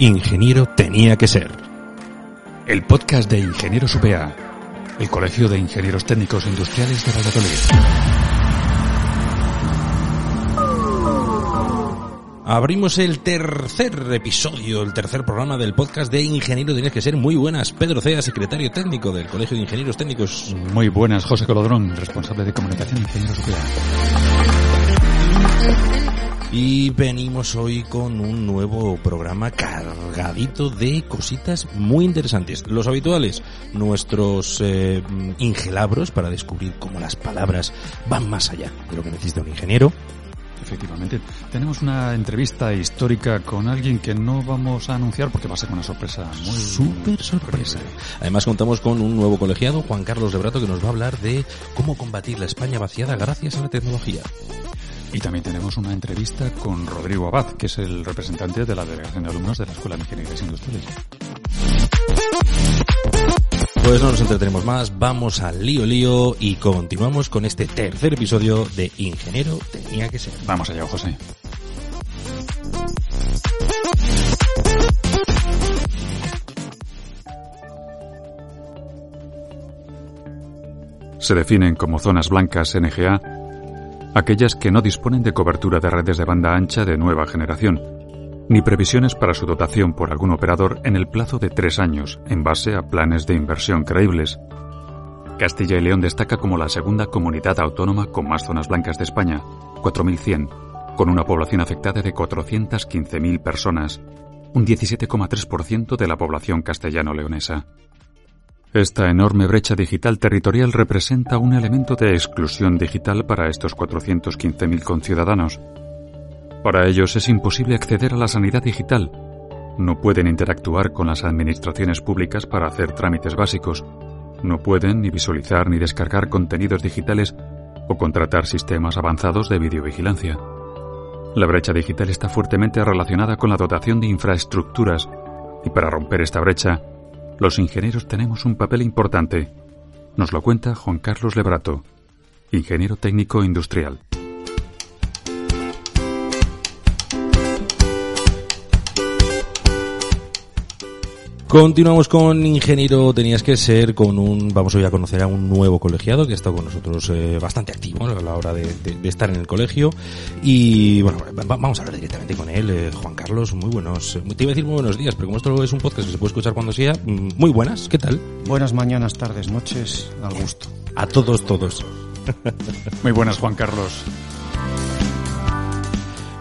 Ingeniero tenía que ser. El podcast de Ingenieros UPA, el Colegio de Ingenieros Técnicos Industriales de Valladolid. Abrimos el tercer episodio, el tercer programa del podcast de Ingeniero Tenías que ser. Muy buenas, Pedro Cea, secretario técnico del Colegio de Ingenieros Técnicos. Muy buenas, José Colodrón, responsable de comunicación de Ingenieros UPA. Y venimos hoy con un nuevo programa cargadito de cositas muy interesantes. Los habituales, nuestros eh, ingelabros para descubrir cómo las palabras van más allá de lo que necesita un ingeniero. Efectivamente. Tenemos una entrevista histórica con alguien que no vamos a anunciar porque va a ser una sorpresa muy... Súper sorpresa. Además contamos con un nuevo colegiado, Juan Carlos Lebrato, que nos va a hablar de cómo combatir la España vaciada gracias a la tecnología. Y también tenemos una entrevista con Rodrigo Abad, que es el representante de la Delegación de Alumnos de la Escuela de Ingenierías Industriales. Pues no nos entretenemos más, vamos al lío lío y continuamos con este tercer episodio de Ingeniero tenía que ser. Vamos allá, José. Se definen como zonas blancas NGA aquellas que no disponen de cobertura de redes de banda ancha de nueva generación, ni previsiones para su dotación por algún operador en el plazo de tres años, en base a planes de inversión creíbles. Castilla y León destaca como la segunda comunidad autónoma con más zonas blancas de España, 4.100, con una población afectada de 415.000 personas, un 17,3% de la población castellano-leonesa. Esta enorme brecha digital territorial representa un elemento de exclusión digital para estos 415.000 conciudadanos. Para ellos es imposible acceder a la sanidad digital. No pueden interactuar con las administraciones públicas para hacer trámites básicos. No pueden ni visualizar ni descargar contenidos digitales o contratar sistemas avanzados de videovigilancia. La brecha digital está fuertemente relacionada con la dotación de infraestructuras y para romper esta brecha, los ingenieros tenemos un papel importante. Nos lo cuenta Juan Carlos Lebrato, ingeniero técnico industrial. Continuamos con Ingeniero Tenías que ser, con un, vamos hoy a conocer a un nuevo colegiado que ha estado con nosotros eh, bastante activo a la hora de, de, de, estar en el colegio. Y bueno, vamos a hablar directamente con él. Eh, Juan Carlos, muy buenos, te iba a decir muy buenos días, pero como esto es un podcast que se puede escuchar cuando sea, mm, muy buenas, ¿qué tal? Buenas mañanas, tardes, noches, al gusto. A todos, todos. muy buenas, Juan Carlos.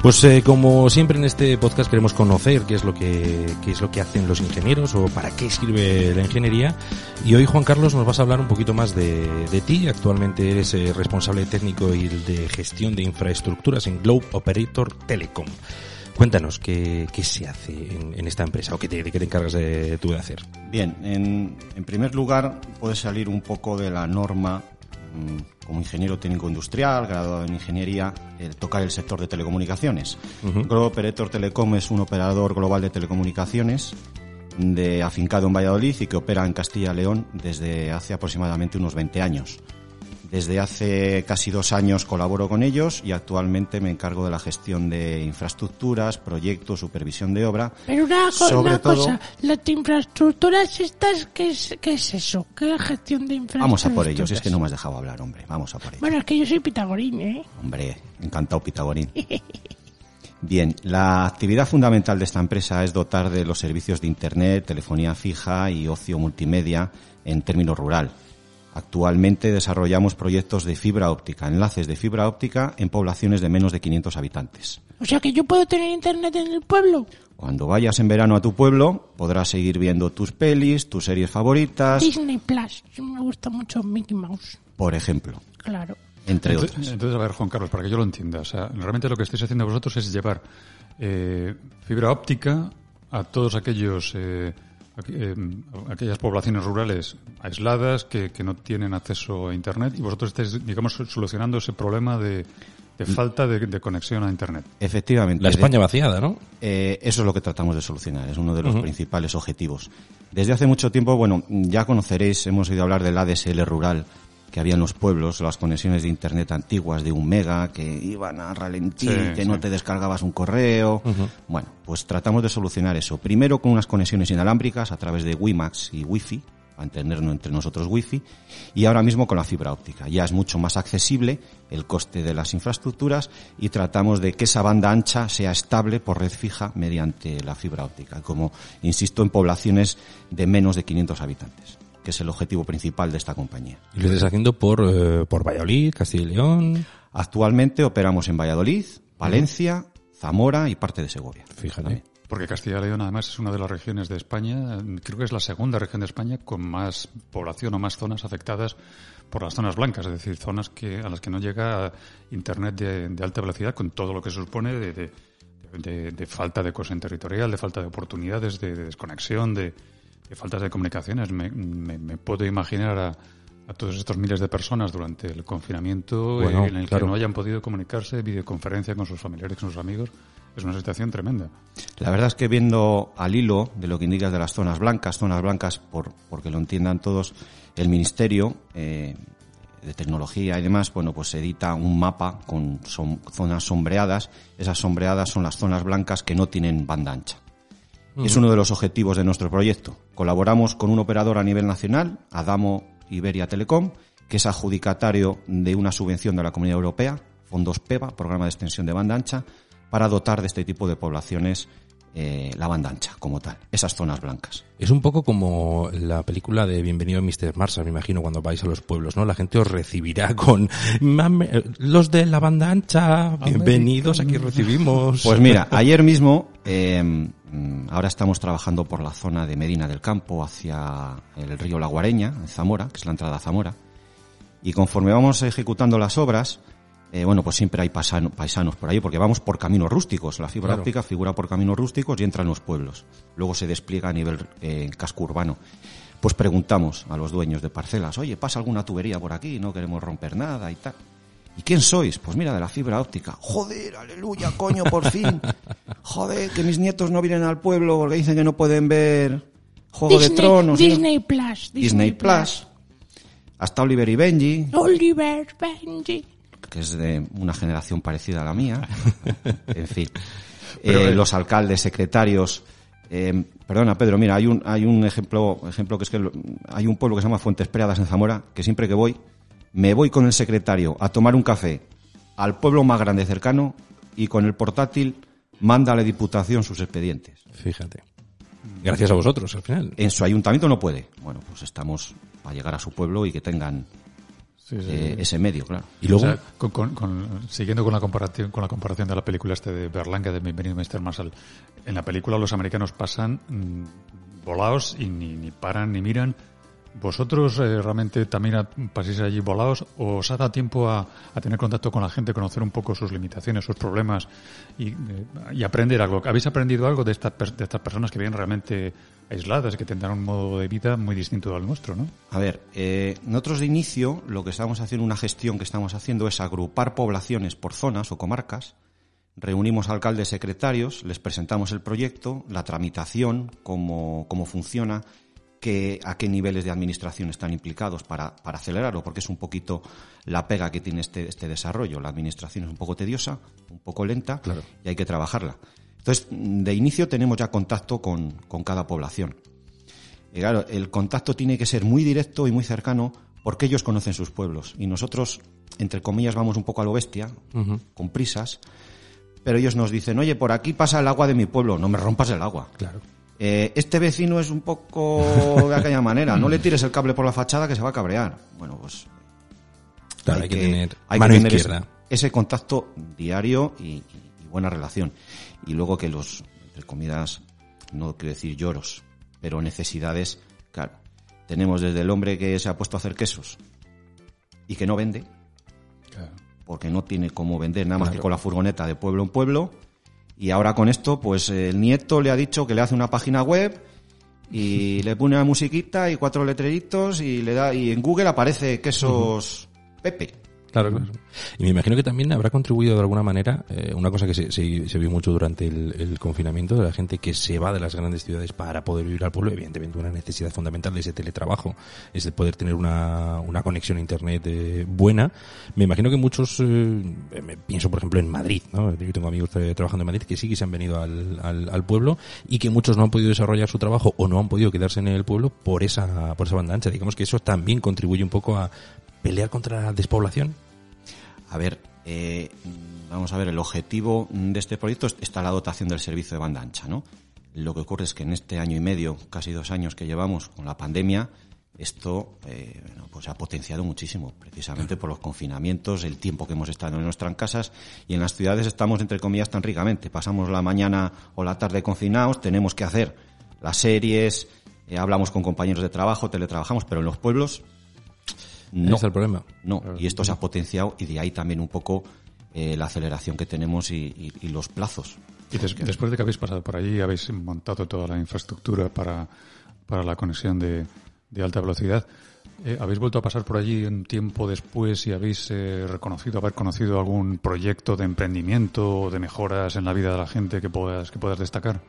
Pues eh, como siempre en este podcast queremos conocer qué es lo que qué es lo que hacen los ingenieros o para qué sirve la ingeniería y hoy Juan Carlos nos vas a hablar un poquito más de, de ti. Actualmente eres eh, responsable técnico y de gestión de infraestructuras en Globe Operator Telecom. Cuéntanos qué, qué se hace en, en, esta empresa o qué te, qué te encargas de, tú de hacer. Bien, en, en primer lugar puede salir un poco de la norma como ingeniero técnico industrial, graduado en ingeniería, eh, tocar el sector de telecomunicaciones. Uh -huh. Globo Operator Telecom es un operador global de telecomunicaciones de afincado en Valladolid y que opera en Castilla y León desde hace aproximadamente unos 20 años. Desde hace casi dos años colaboro con ellos y actualmente me encargo de la gestión de infraestructuras, proyectos, supervisión de obra. Pero una, sobre una todo, cosa, las infraestructuras estas, ¿qué es, ¿qué es eso? ¿Qué es gestión de infraestructuras? Vamos a por ellos, es que no me has dejado hablar, hombre. Vamos a por ellos. Bueno, es que yo soy pitagorín, ¿eh? Hombre, encantado pitagorín. Bien, la actividad fundamental de esta empresa es dotar de los servicios de Internet, telefonía fija y ocio multimedia en término rural. Actualmente desarrollamos proyectos de fibra óptica, enlaces de fibra óptica en poblaciones de menos de 500 habitantes. O sea que yo puedo tener internet en el pueblo. Cuando vayas en verano a tu pueblo, podrás seguir viendo tus pelis, tus series favoritas. Disney Plus. Me gusta mucho Mickey Mouse. Por ejemplo. Claro. Entre entonces, otras. Entonces, a ver, Juan Carlos, para que yo lo entienda, o sea, realmente lo que estáis haciendo vosotros es llevar eh, fibra óptica a todos aquellos eh, eh, aquellas poblaciones rurales aisladas que, que, no tienen acceso a Internet y vosotros estáis, digamos, solucionando ese problema de, de falta de, de, conexión a Internet. Efectivamente. La España vaciada, ¿no? Eh, eso es lo que tratamos de solucionar, es uno de los uh -huh. principales objetivos. Desde hace mucho tiempo, bueno, ya conoceréis, hemos oído hablar del ADSL rural, que había en los pueblos, las conexiones de internet antiguas de un mega, que iban a ralentí, Sí, que sí. no te descargabas un correo. Bueno, pues tratamos de solucionar eso. Primero con unas conexiones inalámbricas a través de WiMAX y Wi-Fi, para entendernos entre nosotros Wi-Fi, y ahora mismo con la fibra óptica. Ya es mucho más accesible el coste de las infraestructuras y tratamos de que esa banda ancha sea estable por red fija mediante la fibra óptica, como insisto en poblaciones de menos de 500 habitantes, que es el objetivo principal de esta compañía. Y lo estáis haciendo por, eh, por Valladolid, Castilla y León. Actualmente operamos en Valladolid, Valencia, Zamora y parte de Segovia. Fíjate. También. Porque Castilla y León además es una de las regiones de España, creo que es la segunda región de España con más población o más zonas afectadas por las zonas blancas, es decir, zonas que a las que no llega Internet de, de alta velocidad con todo lo que se supone de, de- de- de falta de cohesión territorial, de falta de oportunidades, de, de desconexión, de, de faltas de comunicaciones. Me, me- me puedo imaginar a, a todos estos miles de personas durante el confinamiento Bueno, eh, en el claro. que no hayan podido comunicarse, videoconferencia con sus familiares, con sus amigos. Es una situación tremenda. La verdad es que viendo al hilo de lo que indicas de las zonas blancas, zonas blancas, por, porque lo entiendan todos, el Ministerio eh, de Tecnología y demás, bueno, pues edita un mapa con som- zonas sombreadas. Esas sombreadas son las zonas blancas que no tienen banda ancha. Es uno de los objetivos de nuestro proyecto. Colaboramos con un operador a nivel nacional, Adamo Iberia Telecom, que es adjudicatario de una subvención de la Comunidad Europea, Fondos PEVA, Programa de Extensión de Banda Ancha, para dotar de este tipo de poblaciones eh, la banda ancha como tal, esas zonas blancas. Es un poco como la película de Bienvenido Mr. Marshall, me imagino, cuando vais a los pueblos, ¿no? La gente os recibirá con "Mame- los de la banda ancha, bienvenidos, aquí recibimos. Pues mira, ayer mismo, eh, ahora estamos trabajando por la zona de Medina del Campo hacia el río La Guareña, en Zamora, que es la entrada a Zamora, y conforme vamos ejecutando las obras, eh, bueno, pues siempre hay paisanos por ahí, porque vamos por caminos rústicos. La fibra Claro. óptica figura por caminos rústicos y entra en los pueblos. Luego se despliega a nivel eh, casco urbano. Pues preguntamos a los dueños de parcelas, oye, ¿pasa alguna tubería por aquí? No queremos romper nada y tal. ¿Y quién sois? Pues mira, de la fibra óptica. Joder, aleluya, coño, por fin. Joder, que mis nietos no vienen al pueblo porque dicen que no pueden ver Juego de Disney, Tronos. Disney Plus. Disney Plus. Hasta Oliver y Benji, Oliver Benji. que es de una generación parecida a la mía. en fin. Pero, Eh, eh, los alcaldes, secretarios. eh, perdona, Pedro, mira, hay un, hay un ejemplo, ejemplo que es que hay un pueblo que se llama Fuentes Preadas en Zamora, que siempre que voy, me voy con el secretario a tomar un café al pueblo más grande cercano y con el portátil manda a la Diputación sus expedientes. Fíjate. Gracias a vosotros, al final. En su ayuntamiento no puede. Bueno, pues estamos para llegar a su pueblo y que tengan Sí, sí, eh, sí. ese medio, claro. Y luego, O sea, con- con- con- siguiendo con la comparación con la comparación de la película este de Berlanga de Bienvenido Mr. Marshall, en la película los americanos pasan mm, volados y ni, ni paran ni miran. ¿Vosotros eh, realmente también pasáis allí volados o os ha dado tiempo a, a tener contacto con la gente, conocer un poco sus limitaciones, sus problemas y, eh, aprender algo? ¿Habéis aprendido algo de estas, de estas personas que vienen realmente aisladas y que tendrán un modo de vida muy distinto al nuestro, no? A ver, eh, nosotros de inicio lo que estamos haciendo, una gestión que estamos haciendo es agrupar poblaciones por zonas o comarcas, reunimos alcaldes secretarios, les presentamos el proyecto, la tramitación, cómo, cómo funciona, qué, a qué niveles de administración están implicados para, para acelerarlo, porque es un poquito la pega que tiene este, este desarrollo. La administración es un poco tediosa, un poco lenta Claro. y hay que trabajarla. Entonces, de inicio tenemos ya contacto con, con cada población. Y claro, el contacto tiene que ser muy directo y muy cercano porque ellos conocen sus pueblos. Y nosotros, entre comillas, vamos un poco a lo bestia, con prisas, pero ellos nos dicen, oye, por aquí pasa el agua de mi pueblo, no me rompas el agua. claro. Eh, este vecino es un poco de aquella manera, no le tires el cable por la fachada que se va a cabrear. Bueno, pues Claro, hay que, tener hay que mano tener izquierda. Ese, ese contacto diario y, y- y buena relación. Y luego que los, entre comidas, no quiero decir lloros, pero necesidades, claro. Tenemos desde el hombre que se ha puesto a hacer quesos y que no vende, porque no tiene cómo vender nada más Claro. que con la furgoneta de pueblo en pueblo. Y ahora con esto, pues el nieto le ha dicho que le hace una página web y le pone una musiquita y cuatro letreritos y le da y en Google aparece quesos Pepe. Claro, claro. Y me imagino que también habrá contribuido de alguna manera, eh, una cosa que se, se, se vio mucho durante el, el, confinamiento, de la gente que se va de las grandes ciudades para poder vivir al pueblo, evidentemente una necesidad fundamental de ese teletrabajo, es de poder tener una, una conexión a Internet eh, buena. Me imagino que muchos, eh, pienso por ejemplo en Madrid, ¿no? yo tengo amigos trabajando en Madrid que sí que se han venido al, al, al, pueblo y que muchos no han podido desarrollar su trabajo o no han podido quedarse en el pueblo por esa, por esa banda ancha. Digamos que eso también contribuye un poco a pelear contra la despoblación. A ver, eh, vamos a ver, el objetivo de este proyecto está la dotación del servicio de banda ancha, ¿no? Lo que ocurre es que en este año y medio, casi dos años que llevamos con la pandemia, esto eh, bueno, pues ha potenciado muchísimo, precisamente por los confinamientos, el tiempo que hemos estado en nuestras casas y en las ciudades estamos, entre comillas, tan ricamente. Pasamos la mañana o la tarde confinados, tenemos que hacer las series, eh, hablamos con compañeros de trabajo, teletrabajamos, pero en los pueblos no. es el problema. No, y esto se ha potenciado y de ahí también un poco eh, la aceleración que tenemos y, y, y los plazos. Y des, después de que habéis pasado por allí, habéis montado toda la infraestructura para, para la conexión de, de alta velocidad. Eh, ¿Habéis vuelto a pasar por allí un tiempo después y habéis eh, reconocido, haber conocido algún proyecto de emprendimiento o de mejoras en la vida de la gente que puedas, que puedas destacar?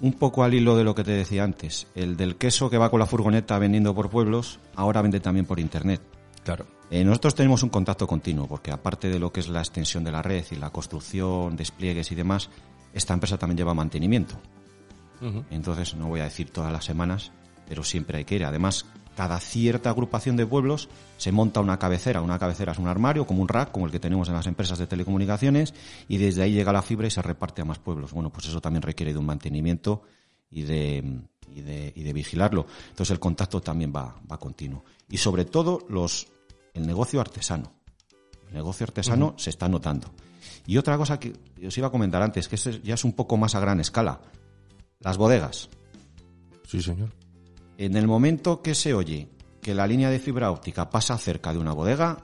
Un poco al hilo de lo que te decía antes, el del queso que va con la furgoneta vendiendo por pueblos, ahora vende también por internet. Claro. Eh, nosotros tenemos un contacto continuo, porque aparte de lo que es la extensión de la red y la construcción, despliegues y demás, esta empresa también lleva mantenimiento. Uh -huh. Entonces, no voy a decir todas las semanas, pero siempre hay que ir. Además, cada cierta agrupación de pueblos se monta una cabecera. Una cabecera es un armario, como un rack, como el que tenemos en las empresas de telecomunicaciones, y desde ahí llega la fibra y se reparte a más pueblos. Bueno, pues eso también requiere de un mantenimiento y de, y de, y de vigilarlo. Entonces el contacto también va, va continuo. Y sobre todo los, el negocio artesano. El negocio artesano uh -huh. se está notando. Y otra cosa que os iba a comentar antes, que ya es un poco más a gran escala. Las bodegas. Sí, señor. En el momento que se oye que la línea de fibra óptica pasa cerca de una bodega,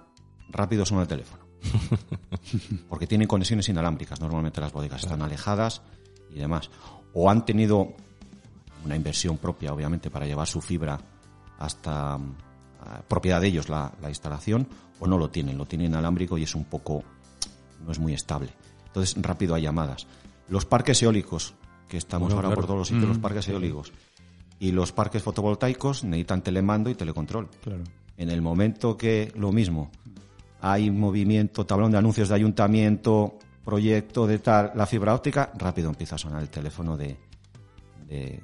rápido suena el teléfono. Porque tienen conexiones inalámbricas. Normalmente las bodegas están alejadas y demás. O han tenido una inversión propia, obviamente, para llevar su fibra hasta uh, propiedad de ellos la, la, instalación, o no lo tienen. Lo tienen inalámbrico y es un poco, no es muy estable. Entonces, rápido hay llamadas. Los parques eólicos, que estamos bueno, ahora claro. por todos los sitios, mm, los parques claro. eólicos y los parques fotovoltaicos necesitan telemando y telecontrol. Claro. En el momento que lo mismo, hay movimiento, tablón de anuncios de ayuntamiento, proyecto de tal, la fibra óptica, rápido empieza a sonar el teléfono de, de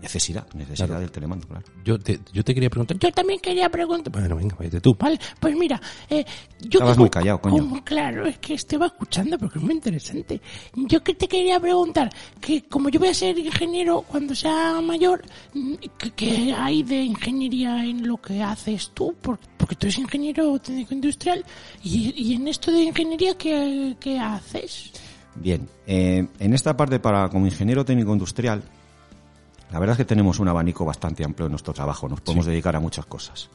necesidad, necesidad claro. del telemando, claro. Yo te, yo te quería preguntar. Yo también quería preguntar. Bueno, venga, vete tú. Vale, pues mira, eh, yo Estabas como, muy callado, coño. Como, claro, es que estaba escuchando porque es muy interesante. Yo que te quería preguntar, que como yo voy a ser ingeniero cuando sea mayor, ¿qué, qué hay de ingeniería en lo que haces tú? Porque, porque tú eres ingeniero técnico industrial y, y en esto de ingeniería, ¿qué, qué haces? Bien, eh, en esta parte para como ingeniero técnico industrial, la verdad es que tenemos un abanico bastante amplio en nuestro trabajo, nos podemos sí. dedicar a muchas cosas.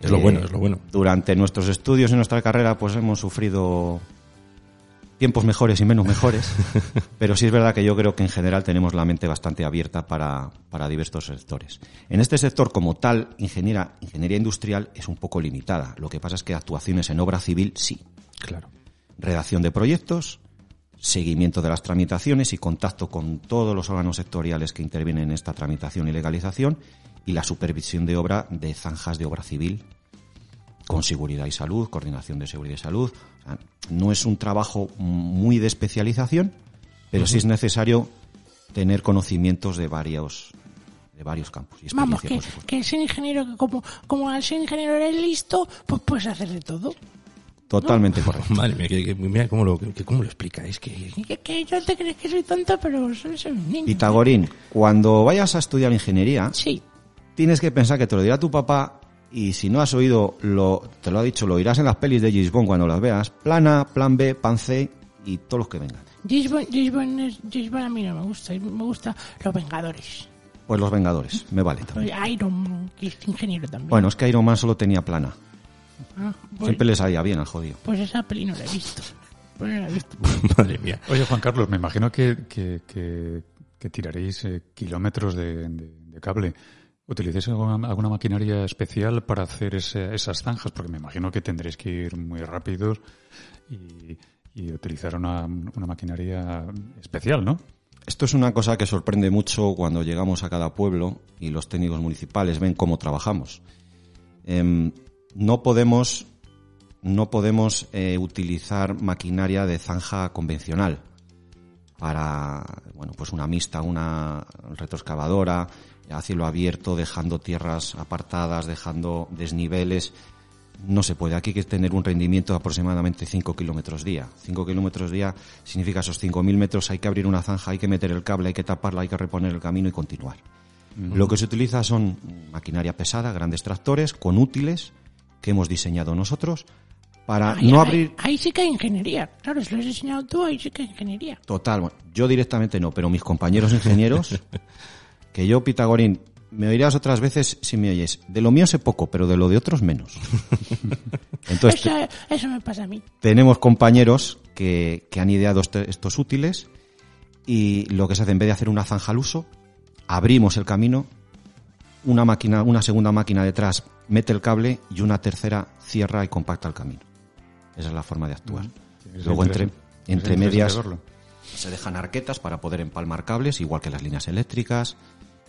Es lo eh, bueno, es lo bueno. Durante nuestros estudios y nuestra carrera, pues hemos sufrido tiempos mejores y menos mejores, pero sí es verdad que yo creo que en general tenemos la mente bastante abierta para, para diversos sectores. En este sector, como tal, ingeniera, ingeniería industrial es un poco limitada. Lo que pasa es que actuaciones en obra civil sí. Claro. Redacción de proyectos, seguimiento de las tramitaciones y contacto con todos los órganos sectoriales que intervienen en esta tramitación y legalización y la supervisión de obra de zanjas de obra civil con seguridad y salud, coordinación de seguridad y salud. No es un trabajo muy de especialización, pero uh -huh. sí es necesario tener conocimientos de varios de varios campos. Y Vamos, que, que el ser ingeniero, como, como al ser ingeniero eres listo, pues puedes hacer de todo. Totalmente ¿No? correcto. Madre mía, que, que, mira cómo lo, que, cómo lo explicáis. Que... Que, que yo te crees que soy tonto, pero soy, soy un niño. Pitagorín, cuando vayas a estudiar ingeniería, sí. tienes que pensar que te lo dirá tu papá y si no has oído, lo, te lo ha dicho, lo oirás en las pelis de Bond cuando las veas. Plan A, plan B, plan C y todos los que vengan. Es, Bond a mí no me gusta, me gusta Los Vengadores. Pues Los Vengadores, me vale también. Iron Man, que es ingeniero también. Bueno, es que Iron Man solo tenía plana. Ah, pues, Siempre le salía bien al jodido. Pues esa peli no la he visto. Pues no la he visto. Madre mía. Oye, Juan Carlos, me imagino que, que, que, que tiraréis eh, kilómetros de, de, de, cable. ¿Utilizáis alguna, alguna maquinaria especial para hacer ese- esas zanjas? Porque me imagino que tendréis que ir muy rápidos y, y utilizar una, una maquinaria especial, ¿no? Esto es una cosa que sorprende mucho cuando llegamos a cada pueblo y los técnicos municipales ven cómo trabajamos. Em, no podemos, no podemos eh, utilizar maquinaria de zanja convencional para, bueno, pues una mixta, una retroexcavadora, a cielo abierto, dejando tierras apartadas, dejando desniveles. No se puede. Aquí hay que tener un rendimiento de aproximadamente 5 kilómetros día. 5 kilómetros día significa esos 5.000 metros, hay que abrir una zanja, hay que meter el cable, hay que taparla, hay que reponer el camino y continuar. Lo que se utiliza son maquinaria pesada, grandes tractores, con útiles que hemos diseñado nosotros para Ahí- no ahí- abrir... Ahí, sí que hay ingeniería. Claro, si lo has diseñado tú, ahí sí que hay ingeniería. Total, bueno, yo directamente no, pero mis compañeros ingenieros, que yo, Pitagorín, me oirás otras veces si me oyes. De lo mío sé poco, pero de lo de otros menos. Entonces, Eso, eso me pasa a mí. tenemos compañeros que, que han ideado este- estos útiles y lo que se hace en vez de hacer una zanja al uso, abrimos el camino, una máquina, una segunda máquina detrás mete el cable y una tercera cierra y compacta el camino. Esa es la forma de actuar. Es Luego entre, entre medias se dejan arquetas para poder empalmar cables, igual que las líneas eléctricas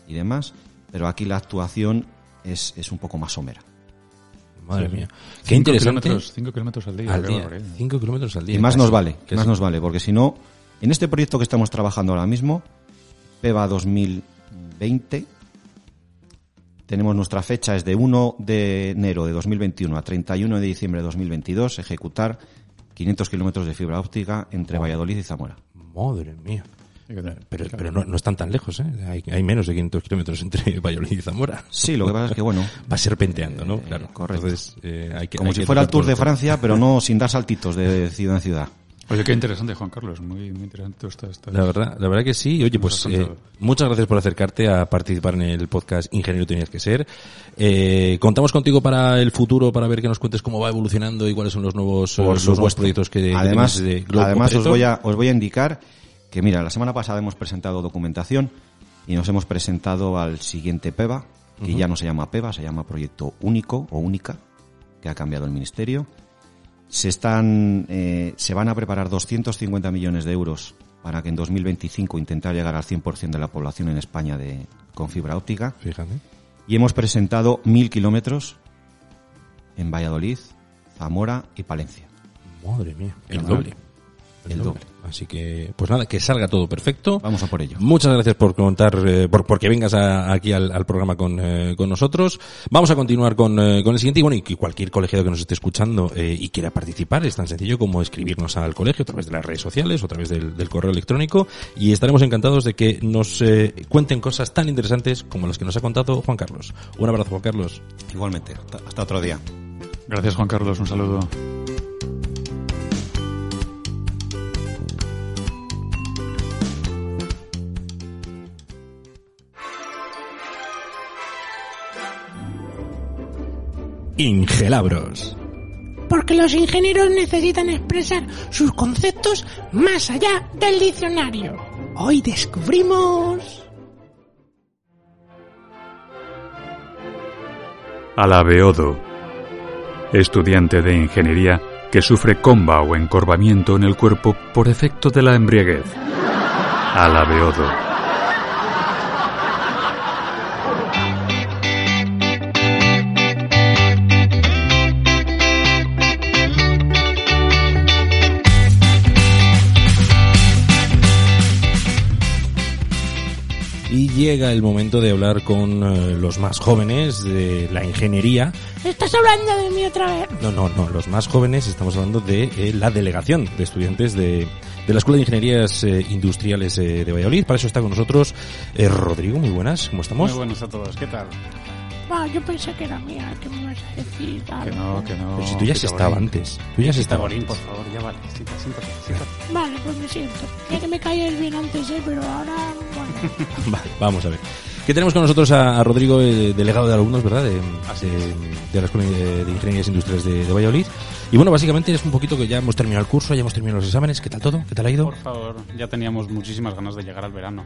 y demás, pero aquí la actuación es, es un poco más somera. Madre mía. Qué Cinco interesante. kilómetros- cinco kilómetros al día. Al día. 5 kilómetros al día. Y más casi. nos vale, Que más nos vale, porque si no, en este proyecto que estamos trabajando ahora mismo, PEVA 2020, tenemos nuestra fecha es de 1 de enero de 2021 a 31 de diciembre de 2022, ejecutar 500 kilómetros de fibra óptica entre Valladolid y Zamora. Madre mía. Pero, pero no, no están tan lejos, ¿eh? Hay, hay menos de 500 kilómetros entre Valladolid y Zamora. Sí, lo que pasa es que, bueno, Va serpenteando, ¿no? Eh, Claro. correcto. Entonces, eh, hay que, como hay si que fuera el Tour de. Francia, pero no sin dar saltitos de ciudad en ciudad. Oye, qué interesante, Juan Carlos. Muy, muy interesante esta, esta- La verdad, la verdad que sí. Oye, pues eh, muchas gracias por acercarte a participar en el podcast Ingeniero Tenías que Ser. Eh, contamos contigo para el futuro, para ver que nos cuentes cómo va evolucionando y cuáles son los nuevos, eh, los nuevos proyectos que, además, de Globe además os voy a os voy a indicar que mira, la semana pasada hemos presentado documentación y nos hemos presentado al siguiente PEVA, que ya no se llama PEVA, se llama Proyecto Único o Única, que ha cambiado el ministerio. Se están eh, se van a preparar 250 millones de euros para que en 2025 intentar llegar al 100% de la población en España de con fibra óptica Fíjate. y hemos presentado mil kilómetros en Valladolid, Zamora y Palencia. Madre mía. El doble. El doble. Así que, pues nada, que salga todo perfecto. Vamos a por ello. Muchas gracias por contar, eh, por porque vengas a- aquí al, al programa con, eh, con nosotros. Vamos a continuar con, eh, con el siguiente y bueno, y que cualquier colegiado que nos esté escuchando eh, y quiera participar es tan sencillo como escribirnos al colegio a través de las redes sociales o a través del, del correo electrónico y estaremos encantados de que nos eh, cuenten cosas tan interesantes como las que nos ha contado Juan Carlos. Un abrazo, Juan Carlos. Igualmente. Hasta, hasta otro día. Gracias, Juan Carlos. Un saludo. Ingelabros. Porque los ingenieros necesitan expresar sus conceptos más allá del diccionario. Hoy descubrimos... Alabeodo. Estudiante de ingeniería que sufre comba o encorvamiento en el cuerpo por efecto de la embriaguez. Alabeodo. Llega el momento de hablar con eh, los más jóvenes de la ingeniería. ¿Estás hablando de mí otra vez? No, no, no, los más jóvenes estamos hablando de eh, la delegación de estudiantes de, de la Escuela de Ingenierías eh, Industriales eh, de Valladolid. Para eso está con nosotros eh, Rodrigo, muy buenas, ¿cómo estamos? Muy buenos a todos, ¿qué tal? Ah, yo pensé que era mía, que me ibas a decir Que algo. no, que no. Pero si tú ya has estado antes, tú ya has estado Pitagorín, antes. por favor, ya vale. Siéntate, siéntate, siéntate. Vale, pues me siento. Ya que me caes bien antes, ¿eh? Pero ahora, bueno. Va, vamos a ver. Que tenemos con nosotros a, a Rodrigo, eh, delegado de alumnos, ¿verdad? De, de- de la Escuela de, de Ingenierías Industriales de, de Valladolid. Y bueno, básicamente es un poquito que ya hemos terminado el curso, ya hemos terminado los exámenes. ¿Qué tal todo? ¿Qué tal ha ido? Por favor, ya teníamos muchísimas ganas de llegar al verano.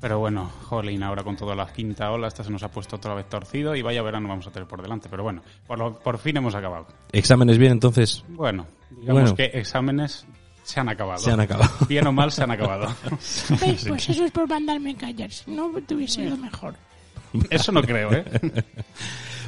Pero bueno, jolín, ahora con toda la quinta ola, esta se nos ha puesto otra vez torcido y vaya verano vamos a tener por delante. Pero bueno, por, lo- por fin hemos acabado. ¿Exámenes bien entonces? Bueno, digamos Bueno. que exámenes se han acabado. Se han acabado. Bien o mal se han acabado. ¿Veis? Pues eso es por mandarme callar. Si no, te hubiese ido mejor. Eso no creo, ¿eh?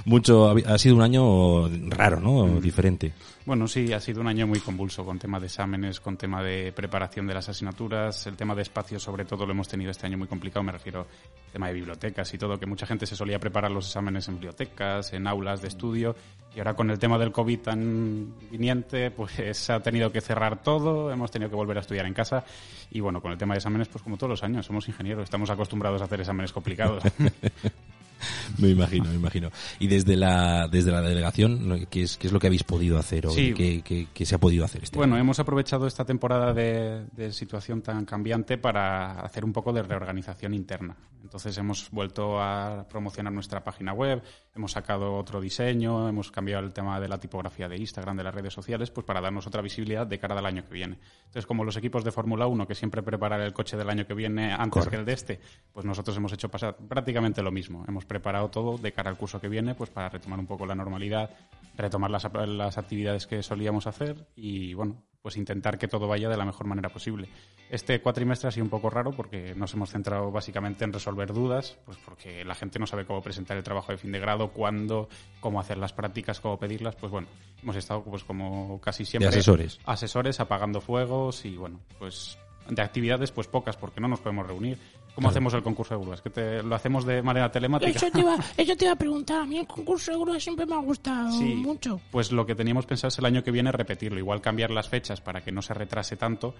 Mucho, ha ha sido un año raro, ¿no? Diferente. Bueno, sí, ha sido un año muy convulso con tema de exámenes, con tema de preparación de las asignaturas, el tema de espacios sobre todo lo hemos tenido este año muy complicado, me refiero al tema de bibliotecas y todo, que mucha gente se solía preparar los exámenes en bibliotecas, en aulas de estudio, y ahora con el tema del COVID tan viniente, pues se ha tenido que cerrar todo, hemos tenido que volver a estudiar en casa, y bueno, con el tema de exámenes, pues como todos los años, somos ingenieros, estamos acostumbrados a hacer exámenes complicados. Me imagino, me imagino. Y desde la, desde la delegación. ¿qué es, qué es lo que habéis podido hacer o Sí. qué, qué- qué se ha podido hacer este Bueno, año? hemos aprovechado esta temporada de, de situación tan cambiante para hacer un poco de reorganización interna. Entonces hemos vuelto a promocionar nuestra página web, hemos sacado otro diseño, hemos cambiado el tema de la tipografía de Instagram, de las redes sociales, pues para darnos otra visibilidad de cara al año que viene. Entonces, como los equipos de Fórmula 1 que siempre preparan el coche del año que viene antes que el de este, pues nosotros hemos hecho pasar prácticamente lo mismo. Hemos preparado todo de cara al curso que viene, pues para retomar un poco la normalidad, retomar las, las actividades que solíamos hacer y, bueno, pues intentar que todo vaya de la mejor manera posible. Este cuatrimestre ha sido un poco raro porque nos hemos centrado básicamente en resolver dudas, pues porque la gente no sabe cómo presentar el trabajo de fin de grado, cuándo, cómo hacer las prácticas, cómo pedirlas, pues bueno, hemos estado pues como casi siempre asesores. asesores apagando fuegos y bueno, pues de actividades pues pocas porque no nos podemos reunir. ¿Cómo hacemos el concurso de grúas? ¿Que te, lo hacemos de manera telemática? Eso te, iba, eso te iba a preguntar. A mí el concurso de grúa siempre me ha gustado Sí, mucho. Pues lo que teníamos pensado es el año que viene repetirlo, igual cambiar las fechas para que no se retrase tanto,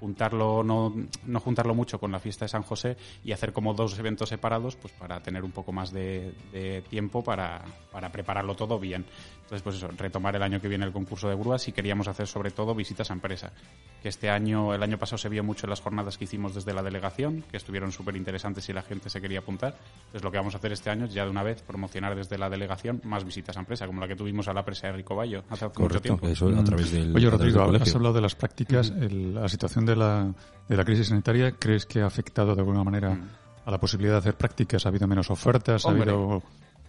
juntarlo no, no juntarlo mucho con la fiesta de San José y hacer como dos eventos separados, pues para tener un poco más de, de tiempo para, para prepararlo todo bien. Entonces, pues eso, retomar el año que viene el concurso de grúas y queríamos hacer sobre todo visitas a empresa. Que este año, el año pasado se vio mucho en las jornadas que hicimos desde la delegación, que estuvieron súper interesantes y la gente se quería apuntar. Entonces, lo que vamos a hacer este año es ya de una vez promocionar desde la delegación más visitas a empresa, como la que tuvimos a la presa de Rico Bayo hace mucho Correcto, tiempo. eso a través del, Oye, Rodrigo, del has hablado de las prácticas. el- la situación de la, de la crisis sanitaria, ¿crees que ha afectado de alguna manera a la posibilidad de hacer prácticas? ¿Ha habido menos ofertas? ¿Ha Hombre. habido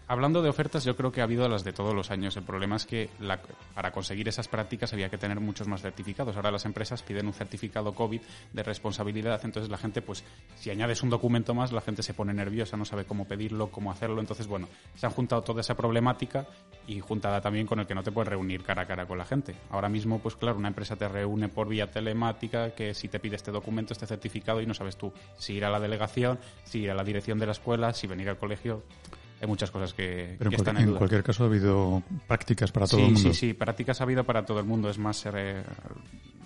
Hablando de ofertas, yo creo que ha habido las de todos los años. El problema es que la- para conseguir esas prácticas había que tener muchos más certificados. Ahora las empresas piden un certificado COVID de responsabilidad, entonces la gente, pues, si añades un documento más, la gente se pone nerviosa, no sabe cómo pedirlo, cómo hacerlo. Entonces, bueno, se han juntado toda esa problemática y juntada también con el que no te puedes reunir cara a cara con la gente. Ahora mismo, pues claro, una empresa te reúne por vía telemática, que si te pide este documento, este certificado, y no sabes tú si ir a la delegación, si ir a la dirección de la escuela, si venir al colegio. Hay muchas cosas que, Pero que en, están en en duda. cualquier caso ha habido prácticas para todo sí, el mundo. Sí, sí, prácticas ha habido para todo el mundo. Es más, eh,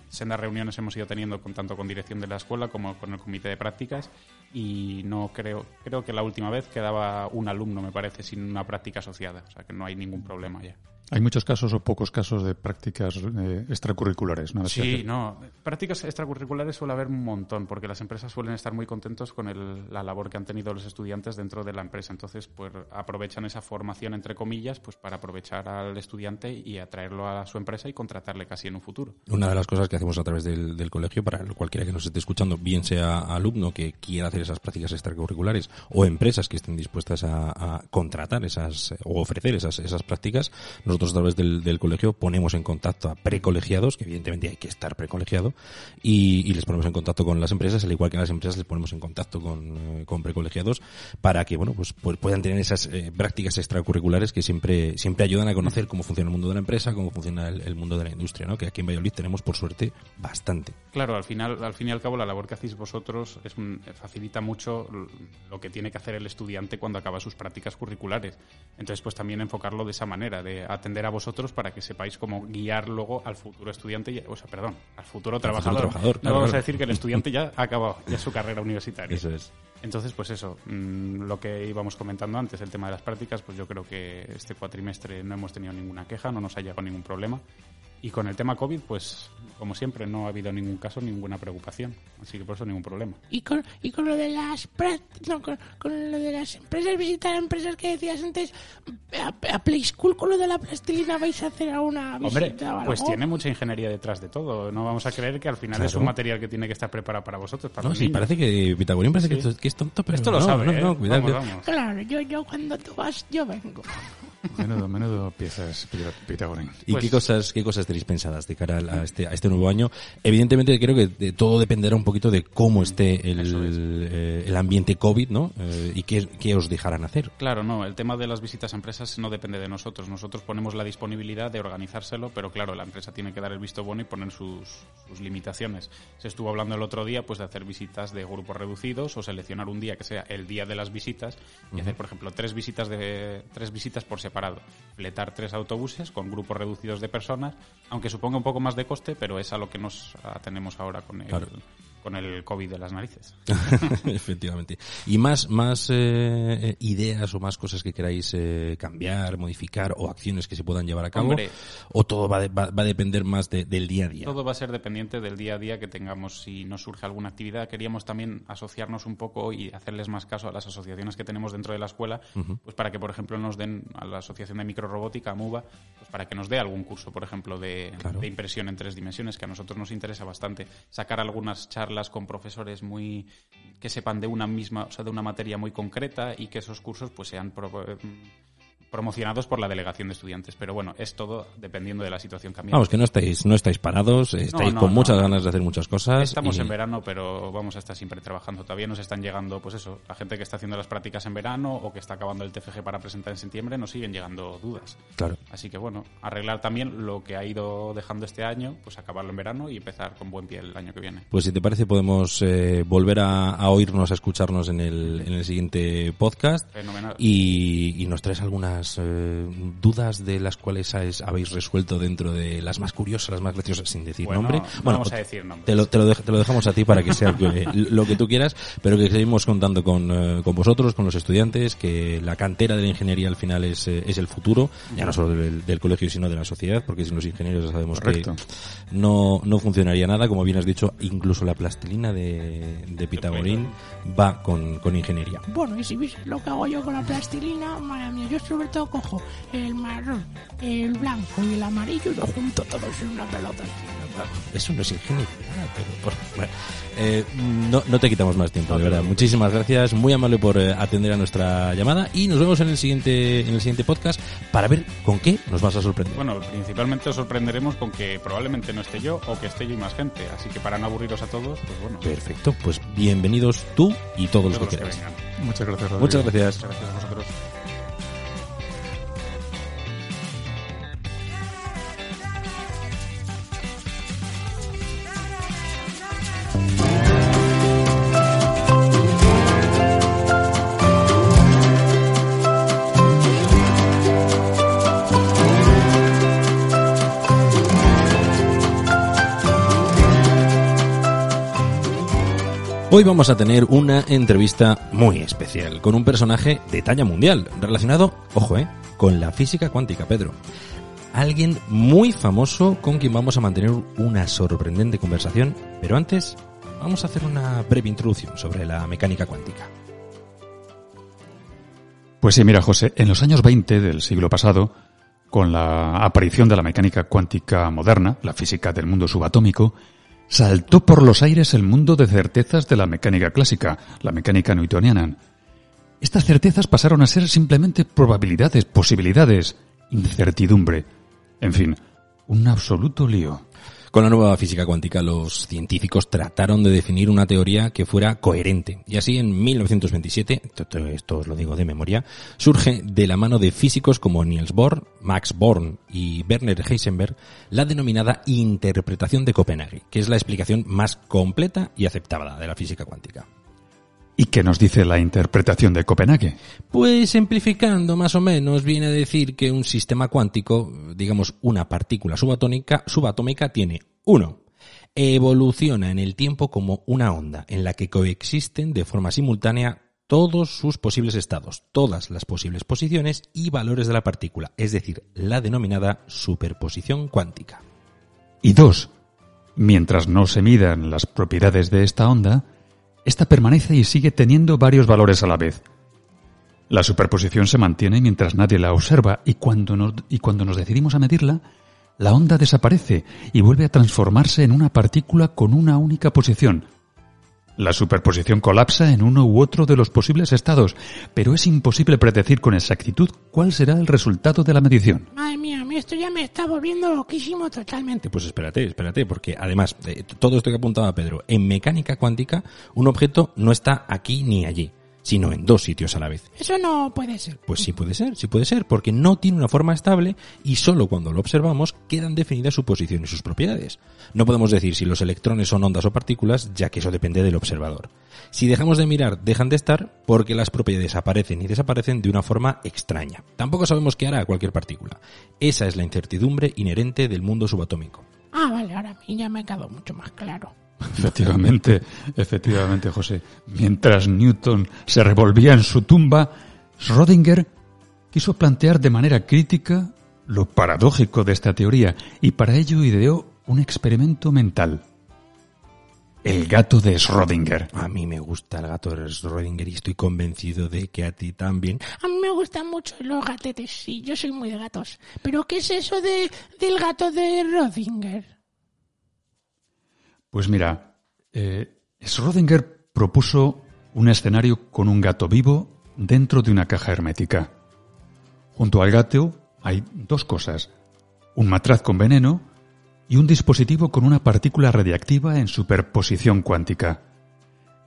sendas reuniones hemos ido teniendo con, tanto con dirección de la escuela como con el comité de prácticas y no creo, creo que la última vez quedaba un alumno, me parece, sin una práctica asociada. O sea que no hay ningún problema ya. Hay muchos casos o pocos casos de prácticas eh, extracurriculares. ¿no? Sí, no. Prácticas extracurriculares suele haber un montón, porque las empresas suelen estar muy contentos con el- la labor que han tenido los estudiantes dentro de la empresa. Entonces, pues aprovechan esa formación, entre comillas, pues para aprovechar al estudiante y atraerlo a su empresa y contratarle casi en un futuro. Una de las cosas que hacemos a través del, del colegio, para cualquiera que nos esté escuchando, bien sea alumno que quiera hacer esas prácticas extracurriculares o empresas que estén dispuestas a, a contratar esas o ofrecer esas, esas prácticas, nosotros a través del, colegio ponemos en contacto a precolegiados, que evidentemente hay que estar precolegiado, y, les ponemos en contacto con las empresas, al igual que a las empresas les ponemos en contacto con, eh, con precolegiados, para que bueno pues, pues puedan tener esas eh, prácticas extracurriculares que siempre, siempre ayudan a conocer cómo funciona el mundo de la empresa, cómo funciona el, mundo de la industria, ¿no? que aquí en Valladolid tenemos por suerte bastante. Claro, al final, al fin y al cabo, la labor que hacéis vosotros es un- facilita mucho lo que tiene que hacer el estudiante cuando acaba sus prácticas curriculares. Entonces, pues también enfocarlo de esa manera, de atender a vosotros para que sepáis cómo guiar luego al futuro estudiante, y- o sea, perdón, al futuro trabajador. trabajador, no claro, vamos claro. a decir que el estudiante ya ha acabado ya su carrera universitaria. Eso es. Entonces, pues eso, mm, lo que íbamos comentando antes, el tema de las prácticas, pues yo creo que este cuatrimestre no hemos tenido ninguna queja, no nos ha llegado ningún problema. Y con el tema COVID, pues como siempre, no ha habido ningún caso, ninguna preocupación. Así que por eso ningún problema. Y con, y con lo de las no, con, lo de las empresas, visitar empresas que decías antes, a, Play School con lo de la plastilina vais a hacer alguna visita Hombre, pues tiene mucha ingeniería detrás de todo. No vamos a creer que al final es un material que tiene que estar preparado para vosotros. Para no, sí, parece que Pitagorín parece que, es tonto, pero esto lo sabe. No, ¿eh? cuidado. Claro, yo, yo cuando tú vas, yo vengo. Menudo, menudo piezas Pitagorín. ¿Y qué pues cosas qué cosas tenéis pensadas de cara a este, a este nuevo año? Evidentemente creo que de, todo dependerá un poquito de cómo esté el, eh, el ambiente COVID, ¿no? Eh, y qué, qué, os dejarán hacer. Claro, no, el tema de las visitas a empresas no depende de nosotros. Nosotros ponemos la disponibilidad de organizárselo, pero claro, la empresa tiene que dar el visto bueno y poner sus, sus limitaciones. Se estuvo hablando el otro día pues de hacer visitas de grupos reducidos o seleccionar un día que sea el día de las visitas y hacer, por ejemplo, tres visitas de tres visitas por separado. Fletar tres autobuses con grupos reducidos de personas, aunque suponga un poco más de coste, pero es a lo que nos atenemos ahora con el, con el COVID de las narices. Efectivamente. ¿Y más, más eh, ideas o más cosas que queráis eh, cambiar, modificar o acciones que se puedan llevar a cabo? ¿O todo va, va, a depender más del día a día? Todo va a ser dependiente del día a día que tengamos. Si nos surge alguna actividad, queríamos también asociarnos un poco y hacerles más caso a las asociaciones que tenemos dentro de la escuela, pues para que, por ejemplo, nos den a la Asociación de Microrobótica, MUBA, pues para que nos dé algún curso, por ejemplo, de, de impresión en tres dimensiones, que a nosotros nos interesa bastante. Sacar algunas charlas con profesores muy que sepan de una misma, o sea, de una materia muy concreta y que esos cursos pues sean promocionados por la delegación de estudiantes. Pero bueno, es todo dependiendo de la situación cambiante. Vamos, que no estáis, no estáis parados, estáis con muchas ganas de hacer muchas cosas. Estamos en verano, pero vamos a estar siempre trabajando. Todavía nos están llegando, pues eso, la gente que está haciendo las prácticas en verano o que está acabando el TFG para presentar en septiembre, nos siguen llegando dudas. Claro. Así que bueno, arreglar también lo que ha ido dejando este año, pues acabarlo en verano y empezar con buen pie el año que viene. Pues si te parece podemos eh, volver a, oírnos, a escucharnos en el, en el siguiente podcast. Fenomenal. Y, nos traes algunas... Eh, dudas de las cuales habéis resuelto dentro de las más curiosas, las más graciosas, sin decir nombre. bueno, vamos a decir nombre. Te lo, te, lo dejamos a ti para que sea lo que tú quieras, pero que seguimos contando con, eh, con vosotros, con los estudiantes, que la cantera de la ingeniería al final es, eh, es el futuro, ya no solo del, colegio, sino de la sociedad, porque sin los ingenieros ya sabemos que no, no funcionaría nada. Como bien has dicho, incluso la plastilina de, de Pitagorín va con, con ingeniería. Bueno, y si lo que hago yo con la plastilina, madre mía, yo sobre cojo el marrón, el blanco y el amarillo y lo junto todos en una pelota. Eso no es ingeniería, pero eh, no, no, te quitamos más tiempo, de verdad. Muchísimas gracias, muy amable por eh, atender a nuestra llamada y nos vemos en el siguiente en el siguiente podcast para ver con qué nos vas a sorprender. Bueno, principalmente os sorprenderemos con que probablemente no esté yo o que esté yo y más gente, así que para no aburriros a todos, pues bueno. Perfecto, pues bienvenidos tú y todos, los que quieras. Muchas gracias. Muchas gracias. Muchas gracias a vosotros. Hoy vamos a tener una entrevista muy especial con un personaje de talla mundial relacionado, ojo, eh, con la física cuántica, Pedro. Alguien muy famoso con quien vamos a mantener una sorprendente conversación, pero antes vamos a hacer una breve introducción sobre la mecánica cuántica. Pues sí, mira, José, en los años 20 del siglo pasado, con la aparición de la mecánica cuántica moderna, la física del mundo subatómico, saltó por los aires el mundo de certezas de la mecánica clásica, la mecánica newtoniana. Estas certezas pasaron a ser simplemente probabilidades, posibilidades, incertidumbre. En fin, un absoluto lío. Con la nueva física cuántica los científicos trataron de definir una teoría que fuera coherente. Y así en 1927, esto os lo digo de memoria, surge de la mano de físicos como Niels Bohr, Max Born y Werner Heisenberg la denominada interpretación de Copenhague, que es la explicación más completa y aceptada de la física cuántica. ¿Y qué nos dice la interpretación de Copenhague? Pues simplificando más o menos viene a decir que un sistema cuántico, digamos una partícula subatómica, subatómica tiene uno, evoluciona en el tiempo como una onda en la que coexisten de forma simultánea todos sus posibles estados, todas las posibles posiciones y valores de la partícula, es decir, la denominada superposición cuántica. Y dos, mientras no se midan las propiedades de esta onda, esta permanece y sigue teniendo varios valores a la vez. La superposición se mantiene mientras nadie la observa y cuando nos, y cuando nos decidimos a medirla, la onda desaparece y vuelve a transformarse en una partícula con una única posición. La superposición colapsa en uno u otro de los posibles estados, pero es imposible predecir con exactitud cuál será el resultado de la medición. Madre mía, esto ya me está volviendo loquísimo totalmente. Pues espérate, espérate, porque además, eh, todo esto que apuntaba Pedro, en mecánica cuántica, un objeto no está aquí ni allí, sino en dos sitios a la vez. Eso no puede ser. Pues sí puede ser, sí puede ser, porque no tiene una forma estable y solo cuando lo observamos quedan definidas su posición y sus propiedades. No podemos decir si los electrones son ondas o partículas, ya que eso depende del observador. Si dejamos de mirar, dejan de estar porque las propiedades aparecen y desaparecen de una forma extraña. Tampoco sabemos qué hará cualquier partícula. Esa es la incertidumbre inherente del mundo subatómico. Ah, vale, ahora a mí ya me ha quedado mucho más claro. Efectivamente, efectivamente, José. Mientras Newton se revolvía en su tumba, Schrödinger quiso plantear de manera crítica lo paradójico de esta teoría y para ello ideó un experimento mental. El gato de Schrödinger. A mí me gusta el gato de Schrödinger y estoy convencido de que a ti también. A mí me gustan mucho los gatetes, sí, yo soy muy de gatos. Pero ¿qué es eso de, del gato de Rodinger? Pues mira, eh, Schrödinger propuso un escenario con un gato vivo dentro de una caja hermética. Junto al gato hay dos cosas, un matraz con veneno y un dispositivo con una partícula radiactiva en superposición cuántica.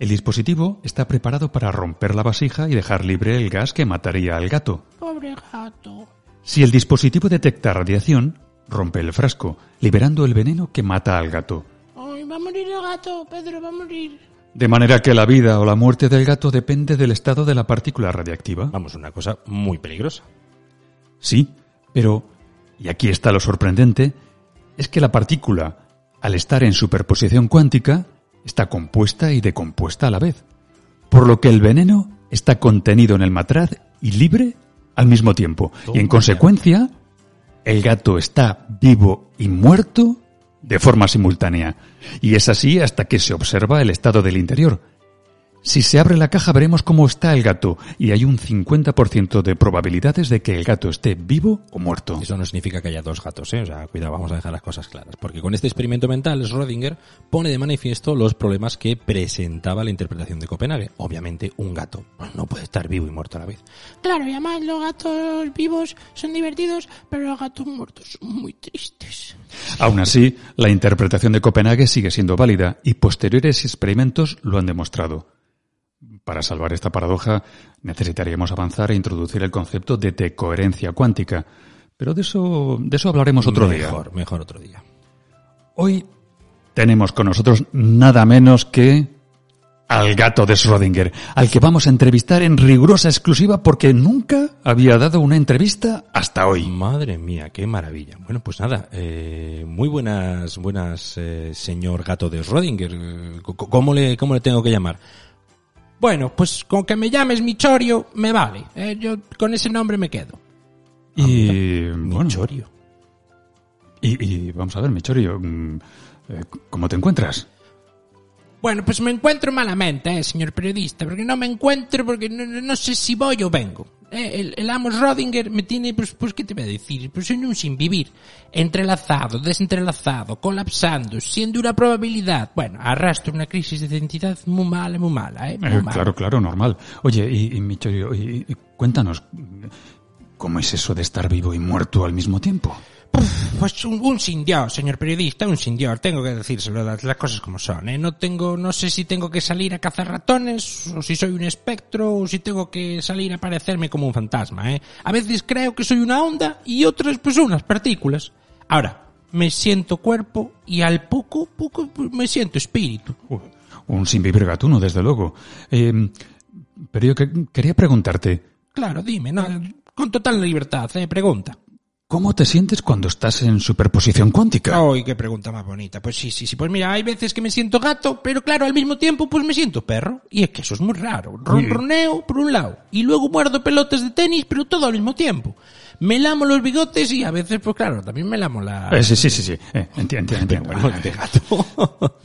El dispositivo está preparado para romper la vasija y dejar libre el gas que mataría al gato. Pobre gato. Si el dispositivo detecta radiación, rompe el frasco, liberando el veneno que mata al gato. Va a morir el gato, Pedro, va a morir. De manera que la vida o la muerte del gato depende del estado de la partícula radiactiva. Vamos, una cosa muy peligrosa. Sí, pero, y aquí está lo sorprendente, es que la partícula, al estar en superposición cuántica, está compuesta y decompuesta a la vez. Por lo que el veneno está contenido en el matraz y libre al mismo tiempo. y en consecuencia, el gato está vivo y muerto de forma simultánea. Y es así hasta que se observa el estado del interior. Si se abre la caja veremos cómo está el gato y hay un 50% de probabilidades de que el gato esté vivo o muerto. Eso no significa que haya dos gatos, ¿eh? O sea, cuidado, vamos a dejar las cosas claras. Porque con este experimento mental, Schrödinger pone de manifiesto los problemas que presentaba la interpretación de Copenhague. Obviamente, un gato no puede estar vivo y muerto a la vez. Claro, y además los gatos vivos son divertidos, pero los gatos muertos son muy tristes. Aún así, la interpretación de Copenhague sigue siendo válida y posteriores experimentos lo han demostrado. Para salvar esta paradoja necesitaríamos avanzar e introducir el concepto de decoherencia cuántica, pero de eso, de eso hablaremos otro día. Mejor, mejor otro día. Hoy tenemos con nosotros nada menos que al gato de Schrödinger, al que vamos a entrevistar en rigurosa exclusiva porque nunca había dado una entrevista hasta hoy. Madre mía, qué maravilla. Bueno, pues nada, eh, muy buenas, buenas, eh, señor gato de Schrödinger. ¿Cómo le, cómo le tengo que llamar? Bueno, pues con que me llames Michorio me vale. Eh, yo con ese nombre me quedo. Y bueno, Michorio. y, y vamos a ver, Michorio, mm, eh, ¿cómo te encuentras? Bueno, pues me encuentro malamente, eh, señor periodista, porque no me encuentro, porque no, no- sé si voy o vengo. Eh, el, el amo Rodinger me tiene, pues, pues, ¿qué te voy a decir? Pues en un sin vivir. Entrelazado, desentrelazado, colapsando, siendo una probabilidad. Bueno, arrastro una crisis de identidad muy mala, muy mala, eh. Muy Eh, mala. claro, claro, normal. Oye, y, y y- y cuéntanos, ¿cómo es eso de estar vivo y muerto al mismo tiempo? Pues un, un sin Dios, señor periodista, un sin Dios. Tengo que decírselo, las, las cosas como son, ¿eh? No tengo, no sé si tengo que salir a cazar ratones, o si soy un espectro, o si tengo que salir a parecerme como un fantasma, ¿eh? A veces creo que soy una onda y otras pues unas partículas. Ahora, me siento cuerpo y al poco, poco pues, me siento espíritu. Uh, Un sin vivir gatuno, desde luego. Eh, pero yo que- quería preguntarte, Claro, dime, no, con total libertad, ¿eh? Pregunta. ¿Cómo te sientes cuando estás en superposición cuántica? Ay, qué pregunta más bonita. Pues sí, sí, sí. Pues mira, hay veces que me siento gato, pero claro, al mismo tiempo pues me siento perro. Y es que eso es muy raro. Ronroneo por un lado. Y luego muerdo pelotas de tenis, pero todo al mismo tiempo. me lamo los bigotes y a veces, pues claro, también me lamo la... Eh, sí, sí, sí, sí. Eh, entiendo, entiendo. Bueno, este gato.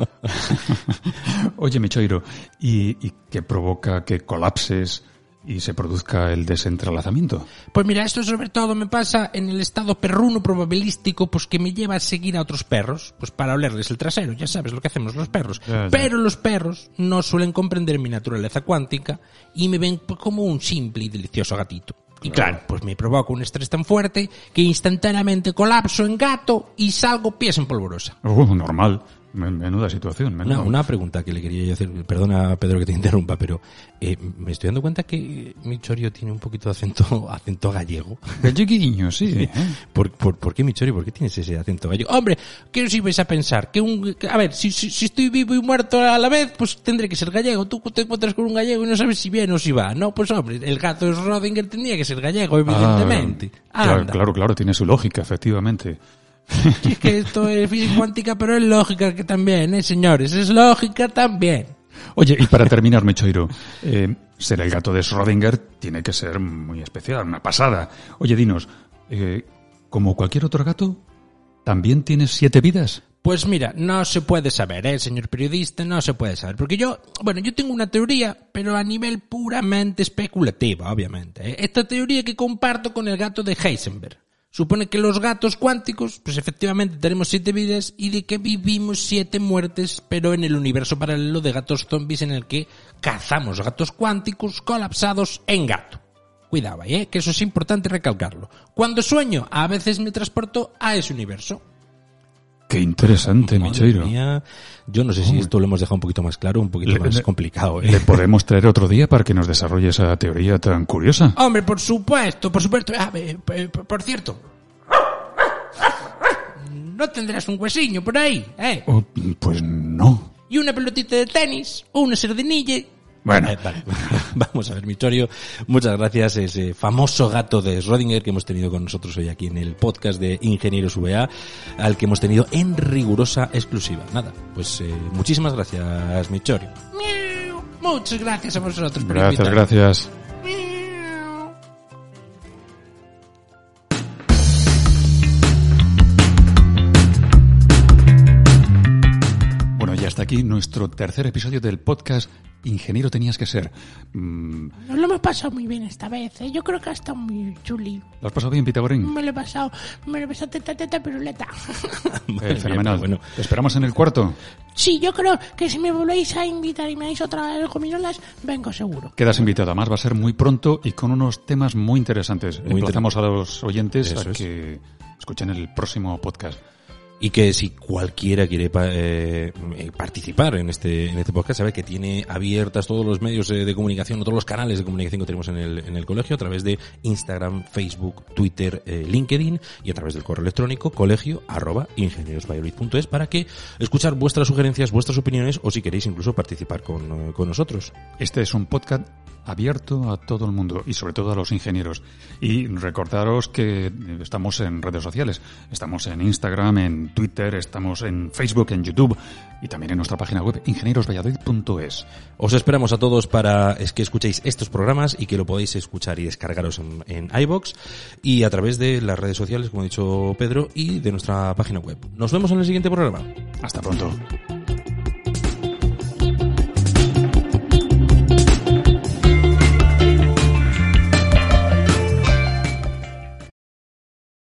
Oye, Michoiro, ¿y, ¿y qué provoca que colapses y se produzca el desentralazamiento? Pues mira, esto sobre todo me pasa en el estado perruno probabilístico, pues que me lleva a seguir a otros perros, pues para olerles el trasero, ya sabes lo que hacemos los perros. Ya, ya. Pero los perros no suelen comprender mi naturaleza cuántica y me ven pues, como un simple y delicioso gatito. Y claro, pues me provoca un estrés tan fuerte que instantáneamente colapso en gato y salgo pies en polvorosa. Uh, normal. Men- Menuda situación. menuda. Una, una pregunta que le quería yo hacer, perdona Pedro que te interrumpa, pero eh, me estoy dando cuenta que mi chorio tiene un poquito de acento, acento gallego. Galleguiño, sí. ¿eh? ¿Por, por, por qué mi chorio? ¿Por qué tienes ese acento gallego? Hombre, ¿qué os ibais a pensar? Que un, que- a ver, si, si, si estoy vivo y muerto a la vez, pues tendré que ser gallego. Tú te encuentras con un gallego y no sabes si viene o si va. No, pues hombre, el gato es Rodinger tendría que ser gallego, evidentemente. Ah, claro, Anda. claro, claro, tiene su lógica, efectivamente. Si es que esto es física cuántica, pero es lógica que también, ¿eh, señores? Es lógica también. Oye, y para terminar, Mechoiro, eh, ser el gato de Schrödinger tiene que ser muy especial, una pasada. Oye, dinos, eh, como cualquier otro gato, ¿también tienes siete vidas? Pues mira, no se puede saber, ¿eh, señor periodista? No se puede saber. Porque yo, bueno, yo tengo una teoría, pero a nivel puramente especulativo, obviamente. ¿eh? Esta teoría que comparto con el gato de Heisenberg. Supone que los gatos cuánticos, pues efectivamente tenemos siete vidas y de que vivimos siete muertes, pero en el universo paralelo de gatos zombies en el que cazamos gatos cuánticos colapsados en gato. Cuidado ¿eh? que eso es importante recalcarlo. Cuando sueño, a veces me transporto a ese universo. Qué interesante, Madre mía. Yo no sé si esto lo hemos dejado un poquito más claro, un poquito Le- más le- complicado. ¿eh? ¿Le podemos traer otro día para que nos desarrolle esa teoría tan curiosa? Hombre, por supuesto, por supuesto. Ah, por por cierto. No tendrás un huesiño por ahí, ¿eh? Oh, pues no. Y una pelotita de tenis, o una sardinilla. Bueno, Eh, vale. Vamos a ver, Michorio. Muchas gracias. Ese famoso gato de Schrödinger que hemos tenido con nosotros hoy aquí en el podcast de Ingenieros VA, al que hemos tenido en rigurosa exclusiva. Nada, pues eh, muchísimas gracias, Michorio. Muchas gracias a vosotros por gracias, invitarme. gracias. Hasta aquí nuestro tercer episodio del podcast Ingeniero tenías que ser. Mm, Nos lo hemos pasado muy bien esta vez, ¿eh? Yo creo que ha estado muy chuli. ¿Lo has pasado bien, Pitagorín? Me lo he pasado, me lo he pasado teta, teta, piruleta. Eh, fenomenal. Bueno, ¿Te esperamos en el cuarto. Sí, yo creo que si me volvéis a invitar y me dais otra vez gominolas, vengo seguro. Quedas invitado. Además, va a ser muy pronto y con unos temas muy interesantes. Muy Emplazamos a los oyentes Eso a es. que escuchen el próximo podcast. Y que si cualquiera quiere pa- eh, eh, participar en este en este podcast sabe que tiene abiertas todos los medios eh, de comunicación todos los canales de comunicación que tenemos en el, en el colegio a través de Instagram, Facebook, Twitter, eh, LinkedIn y a través del correo electrónico colegio arroba ingenierosvalladolid.es para que escuchar vuestras sugerencias, vuestras opiniones o si queréis incluso participar con, con nosotros. Este es un podcast abierto a todo el mundo y sobre todo a los ingenieros. Y recordaros que estamos en redes sociales. Estamos en Instagram, en Twitter, estamos en Facebook, en YouTube y también en nuestra página web ingenierosvalladolid.es. Os esperamos a todos para que escuchéis estos programas y que lo podáis escuchar y descargaros en, en iBox y a través de las redes sociales, como ha dicho Pedro, y de nuestra página web. Nos vemos en el siguiente programa. Hasta pronto.